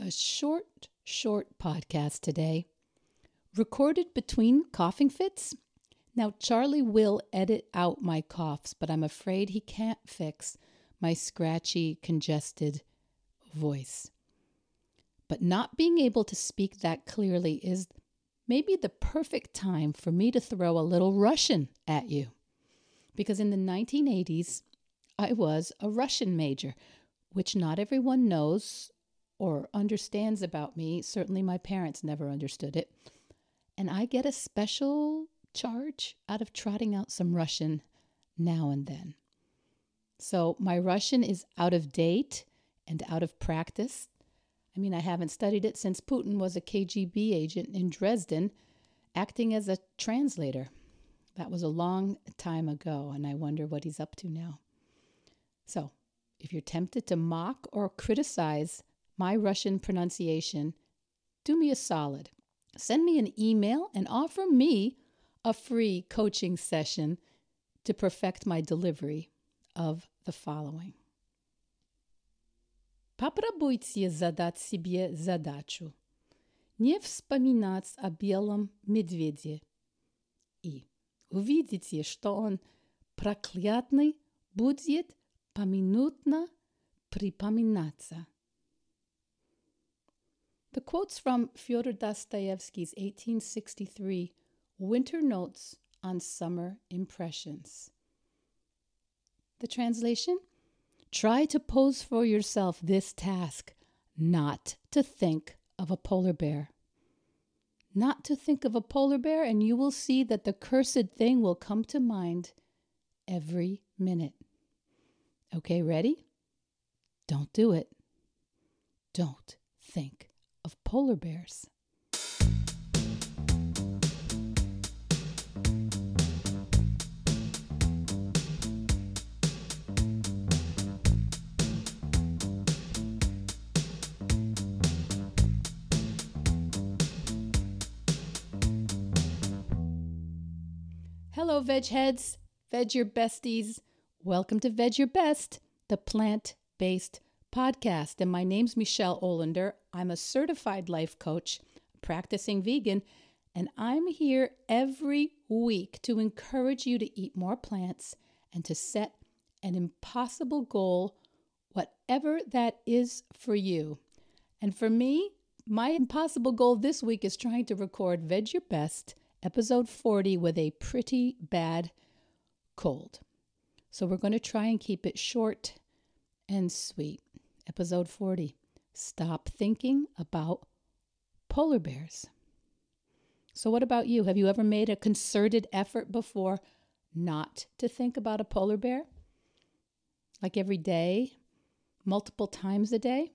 a short, short podcast today, recorded between coughing fits. Now, Charlie will edit out my coughs, but I'm afraid he can't fix my scratchy, congested voice. But not being able to speak that clearly is maybe the perfect time for me to throw a little Russian at you. Because in the 1980s, I was a Russian major, which not everyone knows or understands about me. Certainly, my parents never understood it. And I get a special charge out of trotting out some Russian now and then. So, my Russian is out of date and out of practice. I mean, I haven't studied it since Putin was a KGB agent in Dresden acting as a translator. That was a long time ago, and I wonder what he's up to now. So, if you're tempted to mock or criticize my Russian pronunciation, do me a solid. Send me an email and offer me a free coaching session to perfect my delivery of the following. Попробуйте задать себе задачу. Не вспоминать о белом медведе. И увидите, что он проклятный будет поминутно припоминаться. The quotes from Fyodor Dostoevsky's 1863 Winter Notes on Summer Impressions. The translation Try to pose for yourself this task not to think of a polar bear. Not to think of a polar bear, and you will see that the cursed thing will come to mind every minute. Okay, ready? Don't do it. Don't think of polar bears. Hello, veg heads, veg your besties. Welcome to Veg Your Best, the plant based podcast. And my name's Michelle Olander. I'm a certified life coach, practicing vegan, and I'm here every week to encourage you to eat more plants and to set an impossible goal, whatever that is for you. And for me, my impossible goal this week is trying to record Veg Your Best, episode 40, with a pretty bad cold. So we're going to try and keep it short and sweet. Episode 40 Stop Thinking About Polar Bears. So, what about you? Have you ever made a concerted effort before not to think about a polar bear? Like every day, multiple times a day?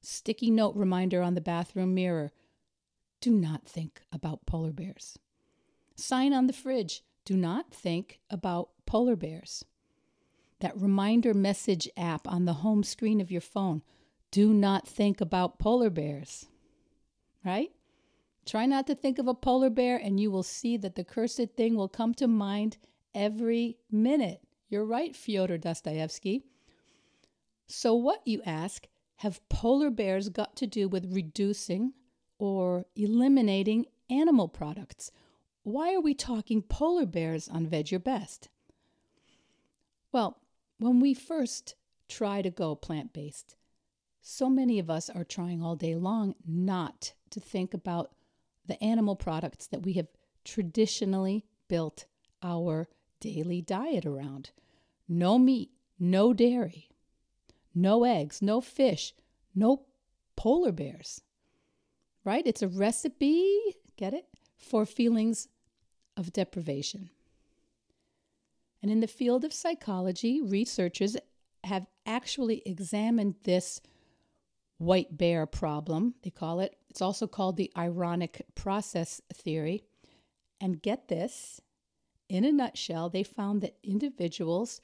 Sticky note reminder on the bathroom mirror do not think about polar bears. Sign on the fridge do not think about polar bears that reminder message app on the home screen of your phone. Do not think about polar bears, right? Try not to think of a polar bear, and you will see that the cursed thing will come to mind every minute. You're right, Fyodor Dostoevsky. So, what, you ask, have polar bears got to do with reducing or eliminating animal products? Why are we talking polar bears on Veg Your Best? Well, when we first try to go plant based, so many of us are trying all day long not to think about the animal products that we have traditionally built our daily diet around. No meat, no dairy, no eggs, no fish, no polar bears. Right? It's a recipe, get it? For feelings of deprivation. And in the field of psychology, researchers have actually examined this white bear problem, they call it. It's also called the ironic process theory. And get this in a nutshell, they found that individuals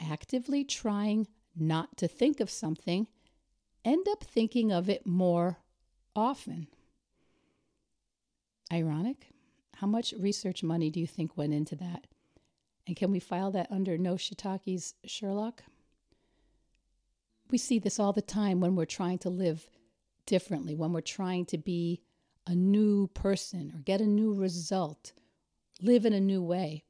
actively trying not to think of something end up thinking of it more often. Ironic? How much research money do you think went into that? And can we file that under No Shiitake's Sherlock? We see this all the time when we're trying to live differently, when we're trying to be a new person or get a new result, live in a new way.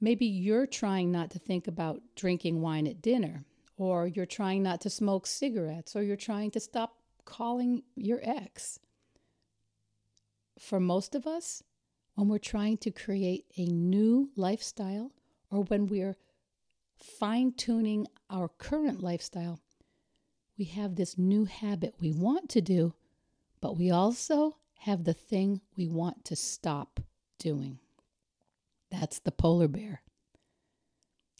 Maybe you're trying not to think about drinking wine at dinner, or you're trying not to smoke cigarettes, or you're trying to stop calling your ex. For most of us, when we're trying to create a new lifestyle, or when we're fine tuning our current lifestyle, we have this new habit we want to do, but we also have the thing we want to stop doing. That's the polar bear.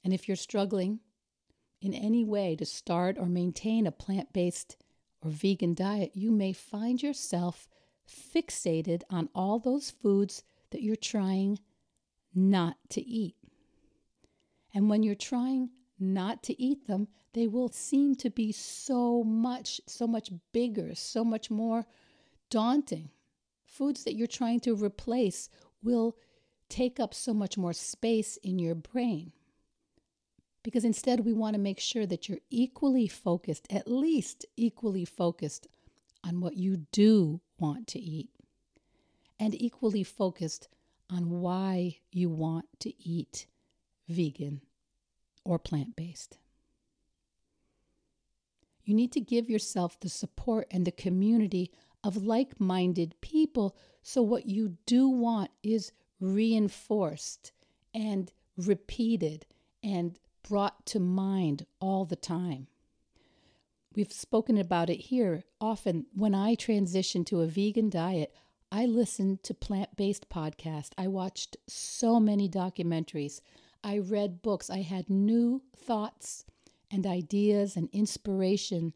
And if you're struggling in any way to start or maintain a plant based or vegan diet, you may find yourself fixated on all those foods that you're trying not to eat. And when you're trying not to eat them, they will seem to be so much, so much bigger, so much more daunting. Foods that you're trying to replace will take up so much more space in your brain. Because instead, we want to make sure that you're equally focused, at least equally focused on what you do want to eat, and equally focused on why you want to eat vegan or plant based. You need to give yourself the support and the community of like minded people so what you do want is reinforced and repeated and brought to mind all the time. We've spoken about it here often. When I transitioned to a vegan diet, I listened to plant based podcasts. I watched so many documentaries. I read books. I had new thoughts and ideas and inspiration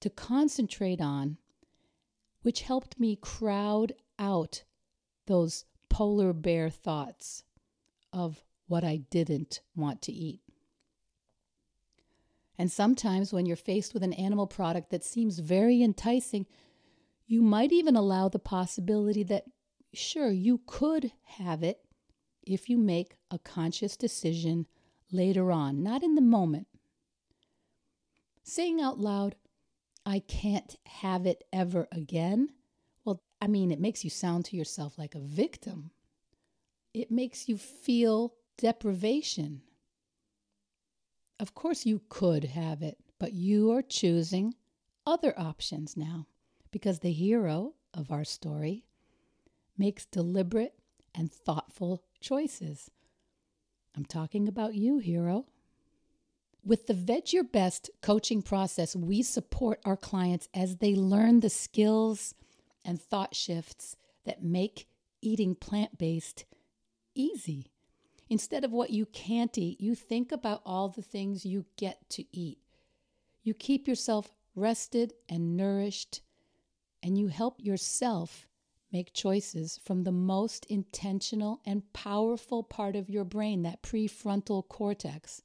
to concentrate on, which helped me crowd out those polar bear thoughts of what I didn't want to eat. And sometimes, when you're faced with an animal product that seems very enticing, you might even allow the possibility that, sure, you could have it if you make a conscious decision later on, not in the moment. Saying out loud, I can't have it ever again, well, I mean, it makes you sound to yourself like a victim. It makes you feel deprivation. Of course, you could have it, but you are choosing other options now because the hero of our story makes deliberate and thoughtful choices. I'm talking about you, hero. With the Veg Your Best coaching process, we support our clients as they learn the skills and thought shifts that make eating plant based easy. Instead of what you can't eat, you think about all the things you get to eat. You keep yourself rested and nourished, and you help yourself make choices from the most intentional and powerful part of your brain, that prefrontal cortex.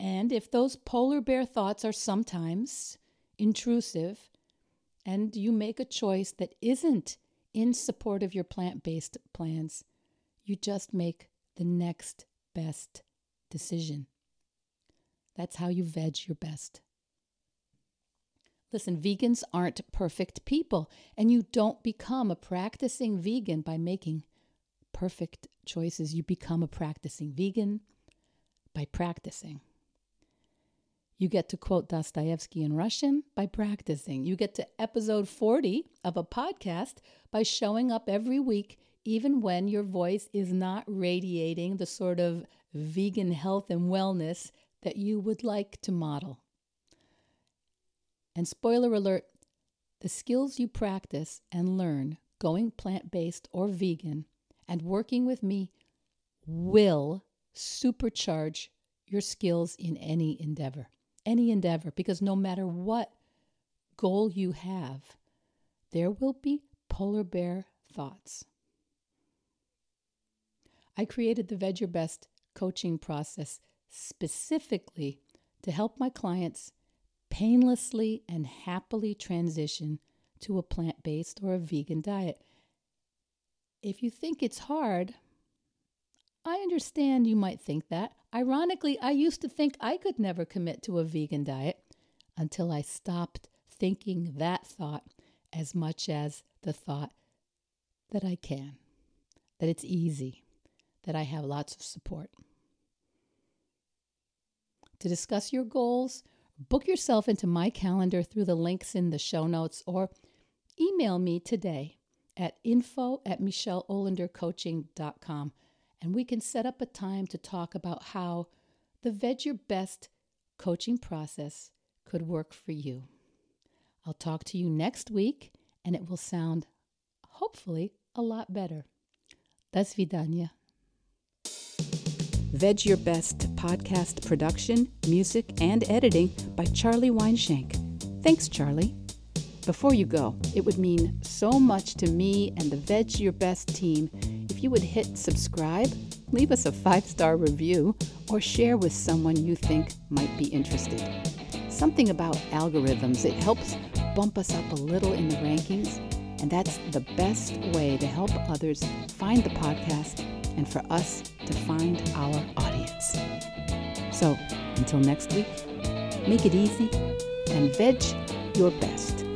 And if those polar bear thoughts are sometimes intrusive, and you make a choice that isn't in support of your plant based plans, you just make the next best decision. That's how you veg your best. Listen, vegans aren't perfect people, and you don't become a practicing vegan by making perfect choices. You become a practicing vegan by practicing. You get to quote Dostoevsky in Russian by practicing. You get to episode 40 of a podcast by showing up every week, even when your voice is not radiating the sort of vegan health and wellness that you would like to model. And spoiler alert the skills you practice and learn going plant based or vegan and working with me will supercharge your skills in any endeavor any endeavor because no matter what goal you have, there will be polar bear thoughts. I created the Veg Your Best coaching process specifically to help my clients painlessly and happily transition to a plant based or a vegan diet. If you think it's hard, I understand you might think that. Ironically, I used to think I could never commit to a vegan diet until I stopped thinking that thought as much as the thought that I can, that it's easy, that I have lots of support. To discuss your goals, Book yourself into my calendar through the links in the show notes or email me today at info at michelleolandercoaching.com and we can set up a time to talk about how the Veg Your Best coaching process could work for you. I'll talk to you next week and it will sound, hopefully, a lot better. Das Vidania. Veg Your Best podcast production, music, and editing by Charlie Weinshank. Thanks, Charlie. Before you go, it would mean so much to me and the Veg Your Best team if you would hit subscribe, leave us a five star review, or share with someone you think might be interested. Something about algorithms, it helps bump us up a little in the rankings, and that's the best way to help others find the podcast and for us to find our audience. So, until next week, make it easy and veg your best.